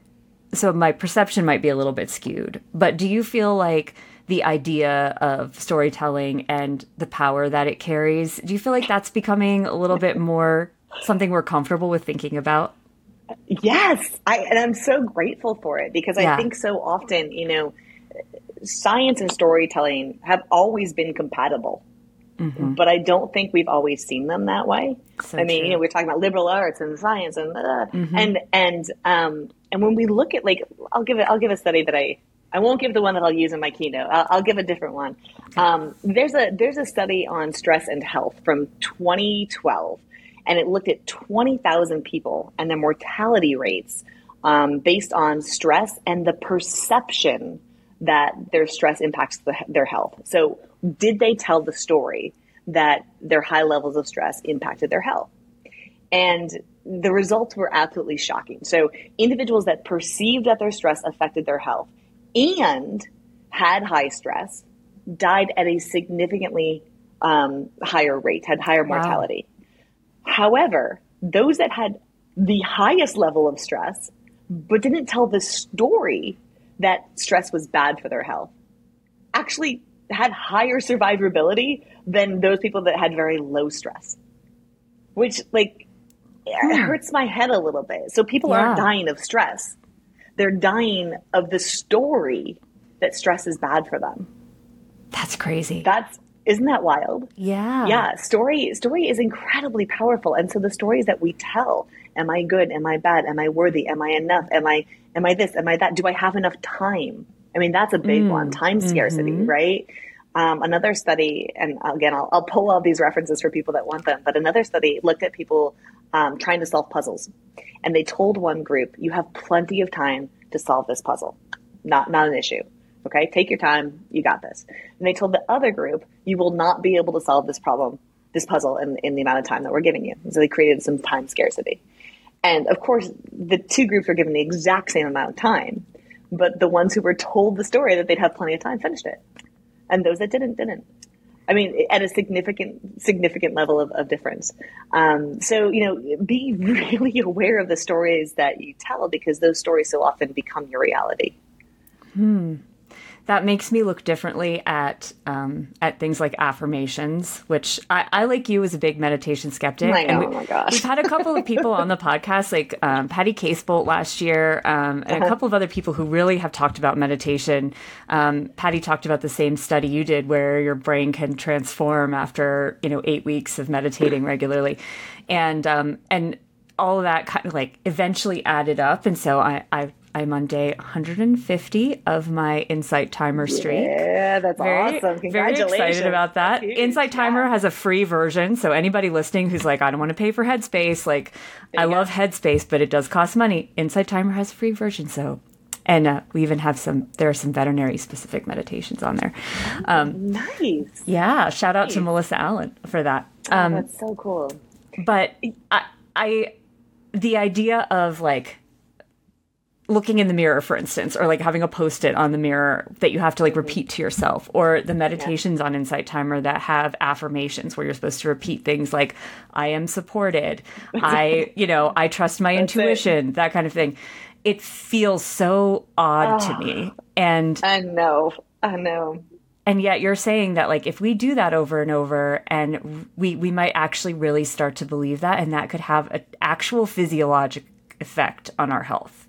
so my perception might be a little bit skewed. But do you feel like the idea of storytelling and the power that it carries, do you feel like that's becoming a little bit more something we're comfortable with thinking about? Yes, I and I'm so grateful for it because I think so often, you know, science and storytelling have always been compatible. Mm-hmm. But I don't think we've always seen them that way. So I mean, true. you know, we're talking about liberal arts and science and uh, mm-hmm. and and um and when we look at like, I'll give it, I'll give a study that I I won't give the one that I'll use in my keynote. I'll, I'll give a different one. Um, there's a there's a study on stress and health from 2012, and it looked at 20,000 people and their mortality rates um, based on stress and the perception that their stress impacts the, their health. So, did they tell the story that their high levels of stress impacted their health? And the results were absolutely shocking. So, individuals that perceived that their stress affected their health and had high stress died at a significantly um, higher rate, had higher mortality. Wow. However, those that had the highest level of stress but didn't tell the story that stress was bad for their health actually had higher survivability than those people that had very low stress, which like hmm. it hurts my head a little bit. So people yeah. aren't dying of stress; they're dying of the story that stress is bad for them. That's crazy. That's isn't that wild? Yeah. Yeah. Story story is incredibly powerful. And so the stories that we tell, am I good? Am I bad? Am I worthy? Am I enough? Am I am I this? Am I that? Do I have enough time? I mean, that's a big mm. one. Time scarcity, mm-hmm. right? Um, another study, and again, I'll, I'll, pull all these references for people that want them, but another study looked at people um, trying to solve puzzles. And they told one group, you have plenty of time to solve this puzzle. Not, not an issue. Okay, take your time. You got this. And they told the other group, you will not be able to solve this problem, this puzzle, in, in the amount of time that we're giving you. And so they created some time scarcity. And of course, the two groups were given the exact same amount of time, but the ones who were told the story that they'd have plenty of time finished it. And those that didn't, didn't. I mean, at a significant, significant level of, of difference. Um, so, you know, be really aware of the stories that you tell because those stories so often become your reality. Hmm that makes me look differently at um, at things like affirmations, which I, I, like you as a big meditation skeptic. I know, we, oh my gosh. We've had a couple of people on the podcast, like um, Patty Casebolt last year, um, and uh-huh. a couple of other people who really have talked about meditation. Um, Patty talked about the same study you did, where your brain can transform after you know eight weeks of meditating regularly, and um, and all of that kind of like eventually added up, and so I, I I'm on day 150 of my Insight Timer streak. Yeah, that's very, awesome. Congratulations. Very excited about that. Insight Timer yeah. has a free version. So anybody listening who's like, I don't want to pay for Headspace, like I go. love Headspace, but it does cost money. Insight Timer has a free version. So and uh, we even have some. There are some veterinary specific meditations on there. Um, nice. Yeah, shout out nice. to Melissa Allen for that. Oh, um, oh, that's so cool. But I, I, the idea of like looking in the mirror, for instance, or like having a post it on the mirror that you have to like mm-hmm. repeat to yourself, or the meditations yeah. on Insight Timer that have affirmations where you're supposed to repeat things like, I am supported, I, you know, I trust my intuition, it. that kind of thing. It feels so odd oh, to me. Ah. And I know, I know. And yet you're saying that like if we do that over and over and we we might actually really start to believe that and that could have an actual physiologic effect on our health.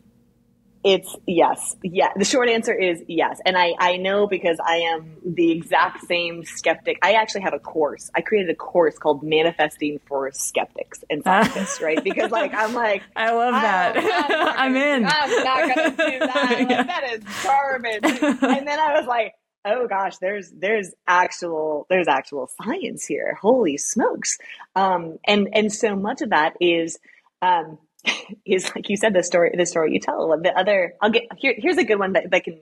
It's yes. Yeah. The short answer is yes. And I, I know because I am the exact same skeptic. I actually have a course. I created a course called Manifesting for Skeptics and Scientists, right? Because like I'm like I love that. Oh, I'm, I'm in. I'm not gonna do that. yeah. like, that is garbage. and then I was like, oh gosh, there's there's actual there's actual science here. Holy smokes. Um and and so much of that is um is like you said the story the story you tell. The other i'll get here, here's a good one that, that can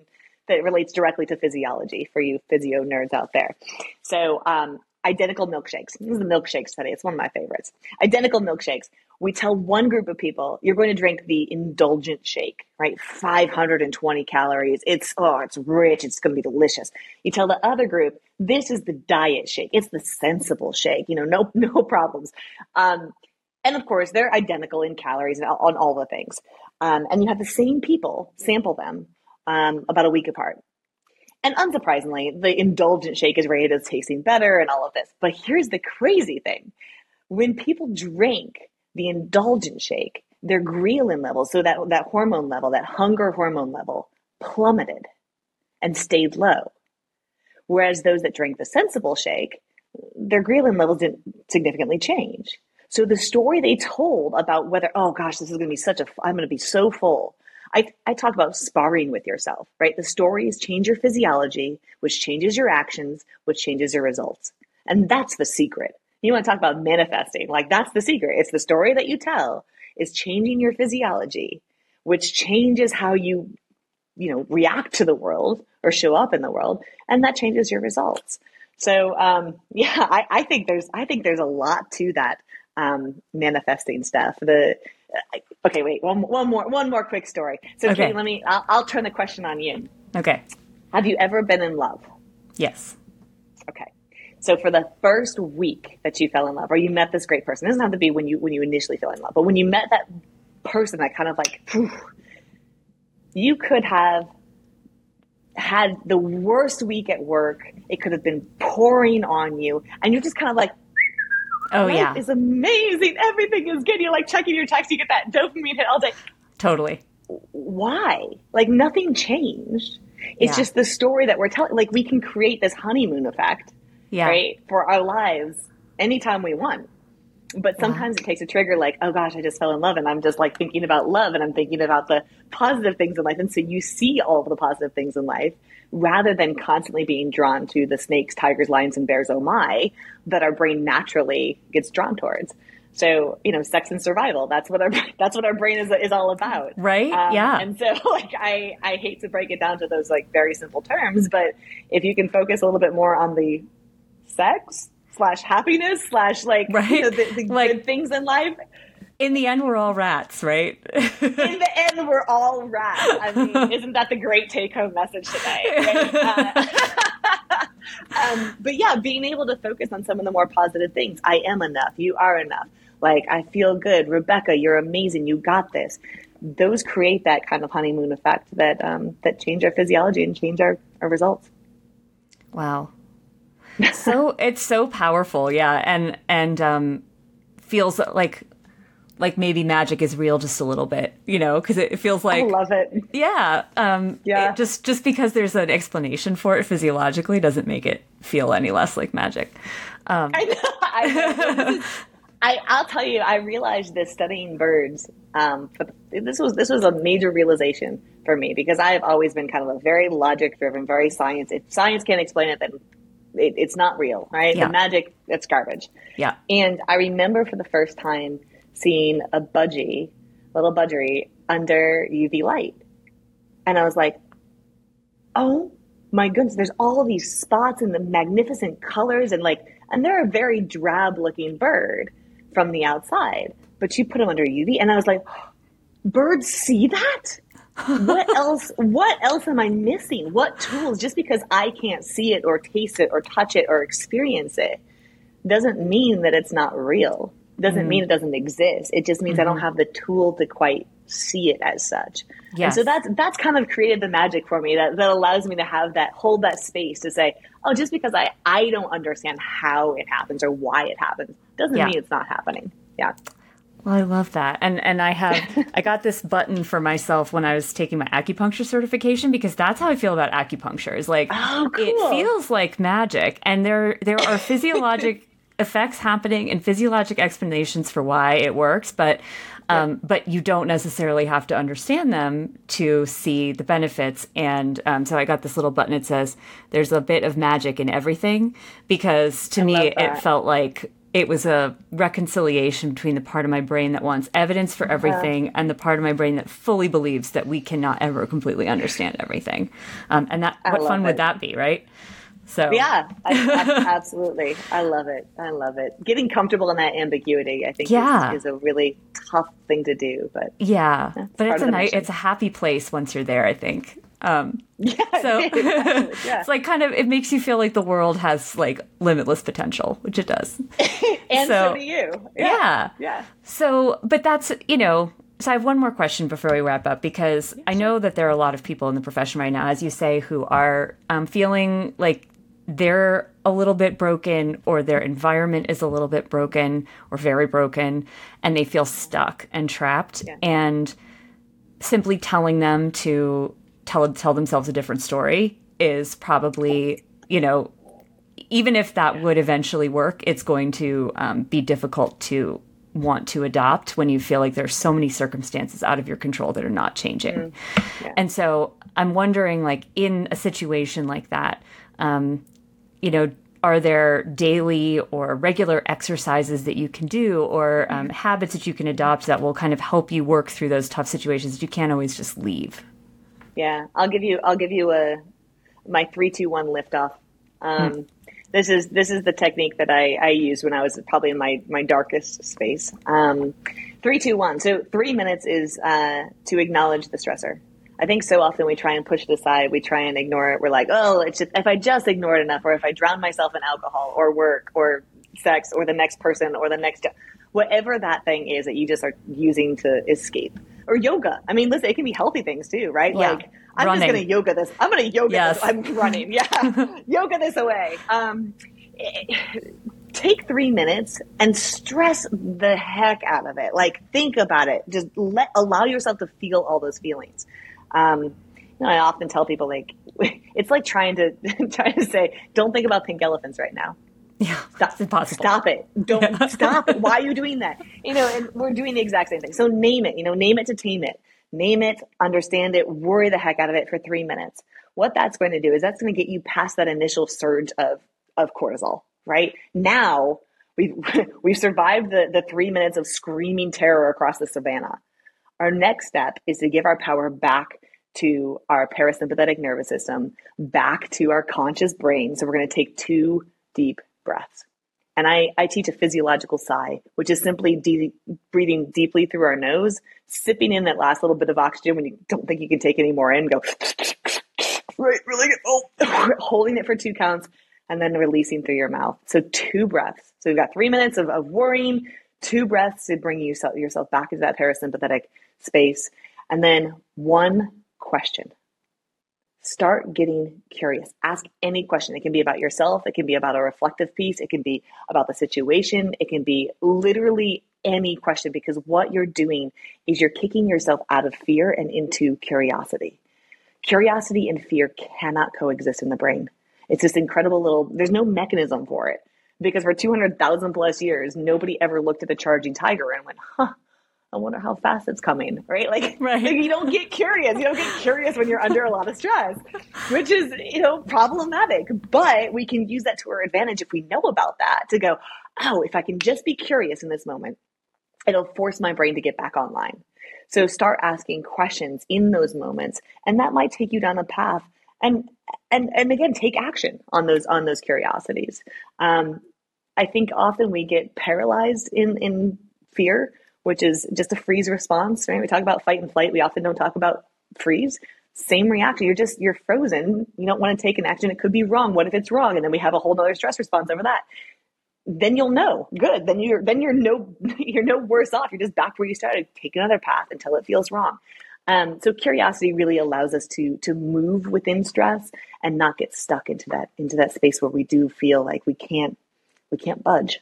that relates directly to physiology for you physio nerds out there. So um, identical milkshakes. This is the milkshake study. It's one of my favorites. Identical milkshakes. We tell one group of people you're going to drink the indulgent shake right? 520 calories. It's oh it's rich. It's going to be delicious. You tell the other group this is the diet shake. It's the sensible shake. You know no no problems. Um, and of course, they're identical in calories and on all the things. Um, and you have the same people sample them um, about a week apart. And unsurprisingly, the indulgent shake is rated as tasting better and all of this. But here's the crazy thing when people drink the indulgent shake, their ghrelin levels, so that, that hormone level, that hunger hormone level, plummeted and stayed low. Whereas those that drank the sensible shake, their ghrelin levels didn't significantly change. So the story they told about whether, oh gosh, this is going to be such a, I'm going to be so full. I, I talk about sparring with yourself, right? The stories change your physiology, which changes your actions, which changes your results. And that's the secret. You want to talk about manifesting, like that's the secret. It's the story that you tell is changing your physiology, which changes how you, you know, react to the world or show up in the world. And that changes your results. So, um, yeah, I, I think there's, I think there's a lot to that um, manifesting stuff. The okay, wait, one, one more, one more quick story. So, okay. Katie, let me. I'll, I'll turn the question on you. Okay. Have you ever been in love? Yes. Okay. So for the first week that you fell in love, or you met this great person, it doesn't have to be when you when you initially fell in love, but when you met that person that kind of like, whew, you could have had the worst week at work. It could have been pouring on you, and you're just kind of like, Oh Life yeah, is amazing. Everything is good. You're like checking your text. You get that dopamine hit all day. Totally. Why? Like nothing changed. It's yeah. just the story that we're telling. Like we can create this honeymoon effect, yeah. right, for our lives anytime we want. But sometimes yeah. it takes a trigger, like, oh gosh, I just fell in love, and I'm just like thinking about love, and I'm thinking about the positive things in life, and so you see all of the positive things in life, rather than constantly being drawn to the snakes, tigers, lions, and bears, oh my, that our brain naturally gets drawn towards. So, you know, sex and survival, that's what our, that's what our brain is, is all about. Right. Um, yeah. And so like, I, I hate to break it down to those like very simple terms, but if you can focus a little bit more on the sex slash happiness slash like, right. you know, the, the like, good things in life, in the end, we're all rats, right? in the end, we're all rats. I mean, isn't that the great take home message today? Right? Uh, um, but yeah, being able to focus on some of the more positive things. I am enough. You are enough. Like, I feel good. Rebecca, you're amazing. You got this. Those create that kind of honeymoon effect that um, that change our physiology and change our, our results. Wow. So it's so powerful, yeah, and and um, feels like like maybe magic is real just a little bit, you know, because it feels like I love it. Yeah, um, yeah. It just just because there's an explanation for it physiologically doesn't make it feel any less like magic. Um, I know. I know. I, will tell you, I realized this studying birds. Um, this was this was a major realization for me because I have always been kind of a very logic driven, very science. If science can't explain it, then it, it's not real, right? Yeah. The magic, it's garbage. Yeah. And I remember for the first time seeing a budgie, little budgie under UV light. And I was like, oh my goodness, there's all these spots and the magnificent colors and like, and they're a very drab looking bird from the outside, but you put them under UV. And I was like, birds see that? what else what else am i missing what tools just because i can't see it or taste it or touch it or experience it doesn't mean that it's not real doesn't mm mean it doesn't exist it just means mm-hmm. i don't mm-hmm. have the tool to quite see it as such yes. and so that's that's kind of created the magic for me that, that allows me to have that hold that space to say oh just because i i don't understand how it happens or why it happens doesn't yeah. mean it's not happening yeah well, I love that. And and I have I got this button for myself when I was taking my acupuncture certification because that's how I feel about acupuncture. Is like oh, cool. it feels like magic and there there are physiologic effects happening and physiologic explanations for why it works, but um, yeah. but you don't necessarily have to understand them to see the benefits. And um, so I got this little button. It says, "There's a bit of magic in everything," because to I me it felt like it was a reconciliation between the part of my brain that wants evidence for everything yeah. and the part of my brain that fully believes that we cannot ever completely understand everything. Um, and that, I what fun it. would that be, right? So yeah, I, I, absolutely. I love it. I love it. Getting comfortable in that ambiguity, I think, yeah. is, is a really tough thing to do. But yeah, but it's a nice, it's a happy place once you're there. I think. Um, yeah, so yeah. it's like kind of it makes you feel like the world has like limitless potential, which it does. and so, so do you. Yeah. yeah. Yeah. So, but that's you know. So I have one more question before we wrap up because I know that there are a lot of people in the profession right now, as you say, who are um, feeling like they're a little bit broken or their environment is a little bit broken or very broken and they feel stuck and trapped yeah. and simply telling them to tell tell themselves a different story is probably you know even if that would eventually work it's going to um, be difficult to want to adopt when you feel like there's so many circumstances out of your control that are not changing mm. yeah. and so i'm wondering like in a situation like that um, you know are there daily or regular exercises that you can do or um, mm-hmm. habits that you can adopt that will kind of help you work through those tough situations that you can't always just leave yeah, I'll give you I'll give you a my three two one lift off. Um, mm. This is this is the technique that I, I used when I was probably in my my darkest space. Um, three two one. So three minutes is uh, to acknowledge the stressor. I think so often we try and push it aside. We try and ignore it. We're like, oh, it's just, if I just ignore it enough, or if I drown myself in alcohol, or work, or sex, or the next person, or the next whatever that thing is that you just are using to escape or yoga. I mean, listen, it can be healthy things too, right? Yeah. Like I'm running. just going to yoga this. I'm going to yoga yes. this. I'm running. Yeah. yoga this away. Um, take three minutes and stress the heck out of it. Like think about it. Just let, allow yourself to feel all those feelings. Um, you know, I often tell people like, it's like trying to, trying to say, don't think about pink elephants right now. Yeah, stop, impossible. Stop it. Don't yeah. stop it. Why are you doing that? You know, and we're doing the exact same thing. So name it, you know, name it to tame it. Name it, understand it, worry the heck out of it for three minutes. What that's going to do is that's going to get you past that initial surge of, of cortisol, right? Now we've, we've survived the, the three minutes of screaming terror across the savannah. Our next step is to give our power back to our parasympathetic nervous system, back to our conscious brain. So we're going to take two deep breaths. And I, I teach a physiological sigh, which is simply de- breathing deeply through our nose, sipping in that last little bit of oxygen when you don't think you can take any more in, go right, really, good. oh, holding it for two counts, and then releasing through your mouth. So two breaths. So we've got three minutes of, of worrying, two breaths to bring you, yourself back into that parasympathetic space, and then one question start getting curious. Ask any question. It can be about yourself, it can be about a reflective piece, it can be about the situation, it can be literally any question because what you're doing is you're kicking yourself out of fear and into curiosity. Curiosity and fear cannot coexist in the brain. It's this incredible little, there's no mechanism for it because for 200,000 plus years, nobody ever looked at the charging tiger and went, huh, I wonder how fast it's coming, right? Like, right. like you don't get curious. You don't get curious when you're under a lot of stress, which is, you know, problematic. But we can use that to our advantage if we know about that to go, oh, if I can just be curious in this moment, it'll force my brain to get back online. So start asking questions in those moments, and that might take you down a path. And and and again, take action on those on those curiosities. Um, I think often we get paralyzed in in fear, which is just a freeze response. Right? We talk about fight and flight. We often don't talk about freeze same reaction. You're just you're frozen. You don't want to take an action. It could be wrong. What if it's wrong? And then we have a whole other stress response over that. Then you'll know. Good. Then you're then you're no you're no worse off. You're just back where you started. Take another path until it feels wrong. Um, so curiosity really allows us to to move within stress and not get stuck into that into that space where we do feel like we can't we can't budge.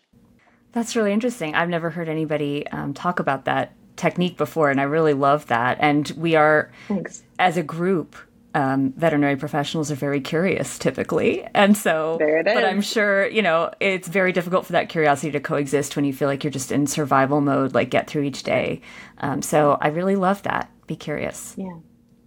That's really interesting. I've never heard anybody um, talk about that technique before, and I really love that. And we are, Thanks. as a group, um, veterinary professionals are very curious typically. And so, there it is. but I'm sure, you know, it's very difficult for that curiosity to coexist when you feel like you're just in survival mode, like get through each day. Um, so I really love that. Be curious. Yeah.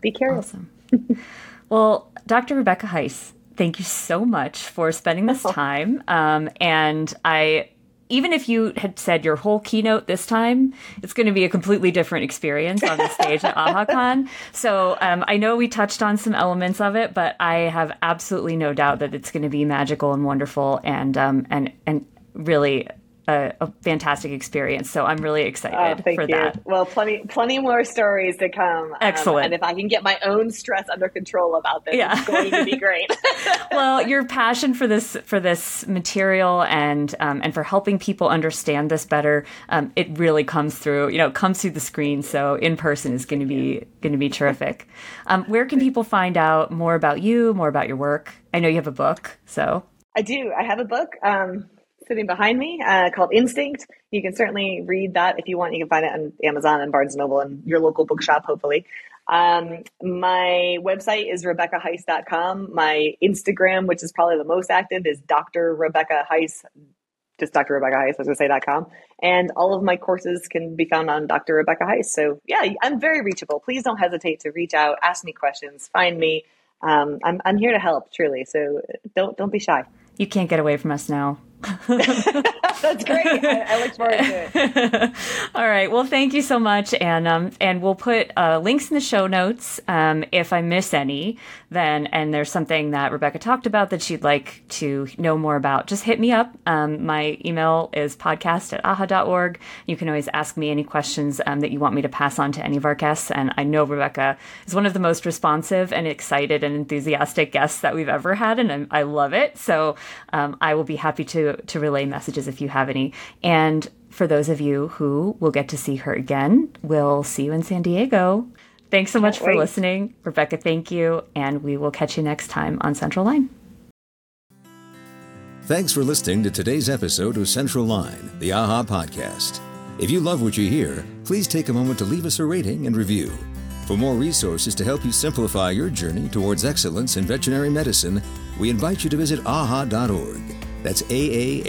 Be curious. Awesome. well, Dr. Rebecca Heiss, thank you so much for spending this time. Um, and I even if you had said your whole keynote this time, it's going to be a completely different experience on the stage at AAHA Con. So um, I know we touched on some elements of it, but I have absolutely no doubt that it's going to be magical and wonderful and um, and and really a, a, fantastic experience. So I'm really excited oh, for you. that. Well, plenty, plenty more stories to come. Excellent. Um, and if I can get my own stress under control about this, yeah. it's going to be great. well, your passion for this for this material and um, and for helping people understand this better, um, it really comes through. You know, it comes through the screen. So in person is going to be going to be terrific. Um, where can people find out more about you, more about your work? I know you have a book, so. I do. I have a book. Um, sitting behind me uh, called Instinct. You can certainly read that if you want. You can find it on Amazon and Barnes & Noble and your local bookshop, hopefully. Um, my website is RebeccaHeiss.com. My Instagram, which is probably the most active, is Dr. Rebecca Heiss, just Dr. Rebecca Heiss, I was going to say .com. And all of my courses can be found on Dr. Rebecca Heiss. So yeah, I'm very reachable. Please don't hesitate to reach out, ask me questions, find me. Um, I'm, I'm here to help, truly. So don't, don't be shy. You can't get away from us now. That's great. I, I, look forward to it. All right. Well, thank you so much, and um, and we'll put uh, links in the show notes. Um, if I miss any, then and there's something that Rebecca talked about that she'd like to know more about, just hit me up. Um, my email is podcast at aaha.org. You can always ask me any questions um, that you want me to pass on to any of our guests. And I know Rebecca is one of the most responsive and excited and enthusiastic guests that we've ever had, and I, I love it. So um, I will be happy to to relay messages if you have any. And for those of you who will get to see her again, we'll see you in San Diego. Thanks so much Can't for wait. listening. Rebecca, thank you. And we will catch you next time on Central Line. Thanks for listening to today's episode of Central Line, the AAHA podcast. If you love what you hear, please take a moment to leave us a rating and review. For more resources to help you simplify your journey towards excellence in veterinary medicine, we invite you to visit aaha.org. That's A